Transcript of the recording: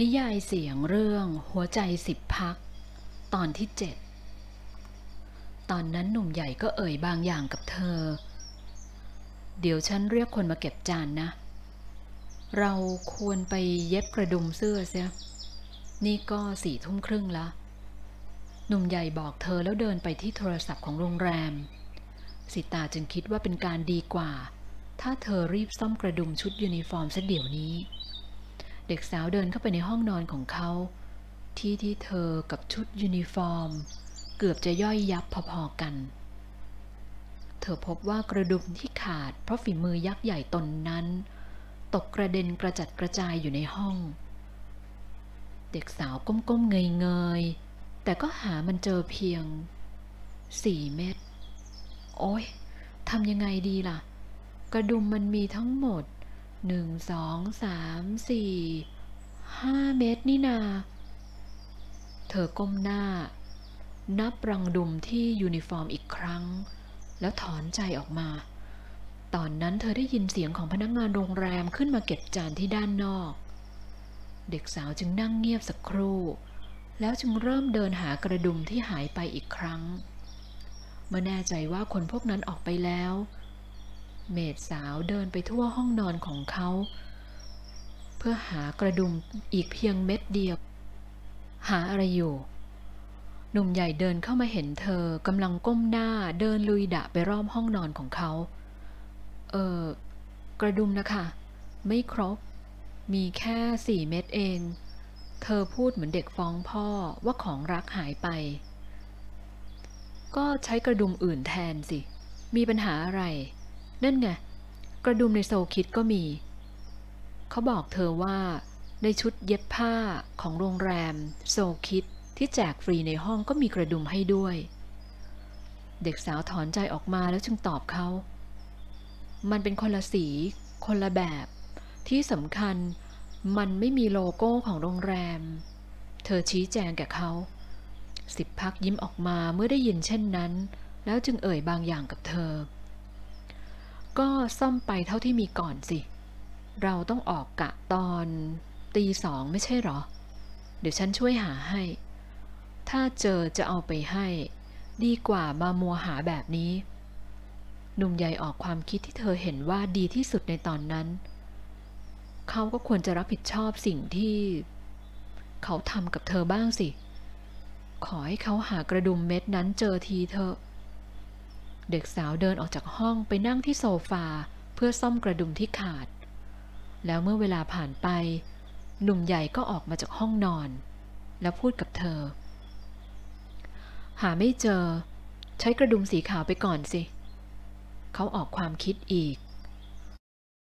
นิยายเสียงเรื่องหัวใจสิบพัก ตอนที่เจ็ดตอนนั้นหนุ่มใหญ่ก็เอ่ยบางอย่างกับเธอ เดี๋ยวฉันเรียกคนมาเก็บจานนะ เราควรไปเย็บกระดุมเสื้อเสีย นี่ก็สี่ทุ่มครึ่งละ หนุ่มใหญ่บอกเธอแล้วเดินไปที่โทรศัพท์ของโรงแรม สิตาจึงคิดว่าเป็นการดีกว่า ถ้าเธอรีบซ่อมกระดุมชุดยูนิฟอร์มซะเดี๋ยวนี้ เด็กสาวเดินเข้าไปในห้องนอนของเขา ที่ที่เธอกับชุดยูนิฟอร์ม เกือบจะย่อยยับพอๆกัน เธอพบว่ากระดุมที่ขาดเพราะฝีมือยักษ์ใหญ่ตนนั้น ตกกระเด็นกระจัดกระจายอยู่ในห้อง เด็กสาวก้มๆเงยๆ แต่ก็หามันเจอเพียงสี่เม็ด โอ้ยทำยังไงดีล่ะ กระดุมมันมีทั้งหมด หนึ่งสองสามสี่ห้าเม็ดนี่นา เธอก้มหน้า นับรังดุมที่ยูนิฟอร์มอีกครั้ง แล้วถอนใจออกมา ตอนนั้นเธอได้ยินเสียงของพนักงานโรงแรมขึ้นมาเก็บจานที่ด้านนอก เด็กสาวจึงนั่งเงียบสักครู่ แล้วจึงเริ่มเดินหากระดุมที่หายไปอีกครั้ง เมื่อแน่ใจว่าคนพวกนั้นออกไปแล้วเเมดสาวเดินไปทั่วห้องนอนของเขา เพื่อหากระดุมอีกเพียงเม็ดเดียว หาอะไรอยู่ หนุ่มใหญ่เดินเข้ามาเห็นเธอกำลังก้มหน้าเดินลุยดะไปรอบห้องนอนของเขา เออ กระดุมนะคะ ไม่ครบ มีแค่สี่เม็ดเอง เธอพูดเหมือนเด็กฟ้องพ่อว่าของรักหายไป ก็ใช้กระดุมอื่นแทนสิ มีปัญหาอะไร นั่นไง กระดุมในโซคิดก็มี เขาบอกเธอว่า ในชุดเย็บผ้าของโรงแรม โซคิดที่แจกฟรีในห้องก็มีกระดุมให้ด้วย เด็กสาวถอนใจออกมาแล้วจึงตอบเขา มันเป็นคนละสี คนละแบบ ที่สำคัญมันไม่มีโลโก้ของโรงแรม เธอชี้แจงแก่เขาสิบพักยิ้มออกมาเมื่อได้ยินเช่นนั้น แล้วจึงเอ่ยบางอย่างกับเธอ ก็ซ่อมไปเท่าที่มีก่อนสิ เราต้องออกกะตอนตีสองไม่ใช่หรอ เดี๋ยวฉันช่วยหาให้ ถ้าเจอจะเอาไปให้ ดีกว่ามามัวหาแบบนี้ หนุ่มใหญ่ออกความคิดที่เธอเห็นว่าดีที่สุดในตอนนั้น เขาก็ควรจะรับผิดชอบสิ่งที่ เขาทำกับเธอบ้างสิ ขอให้เขาหากระดุมเม็ดนั้นเจอทีเถอ เด็กสาวเดินออกจากห้องไปนั่งที่โซฟาเพื่อซ่อมกระดุมที่ขาด แล้วเมื่อเวลาผ่านไป หนุ่มใหญ่ก็ออกมาจากห้องนอน แล้วพูดกับเธอ หาไม่เจอ ใช้กระดุมสีขาวไปก่อนสิ เขาออกความคิดอีก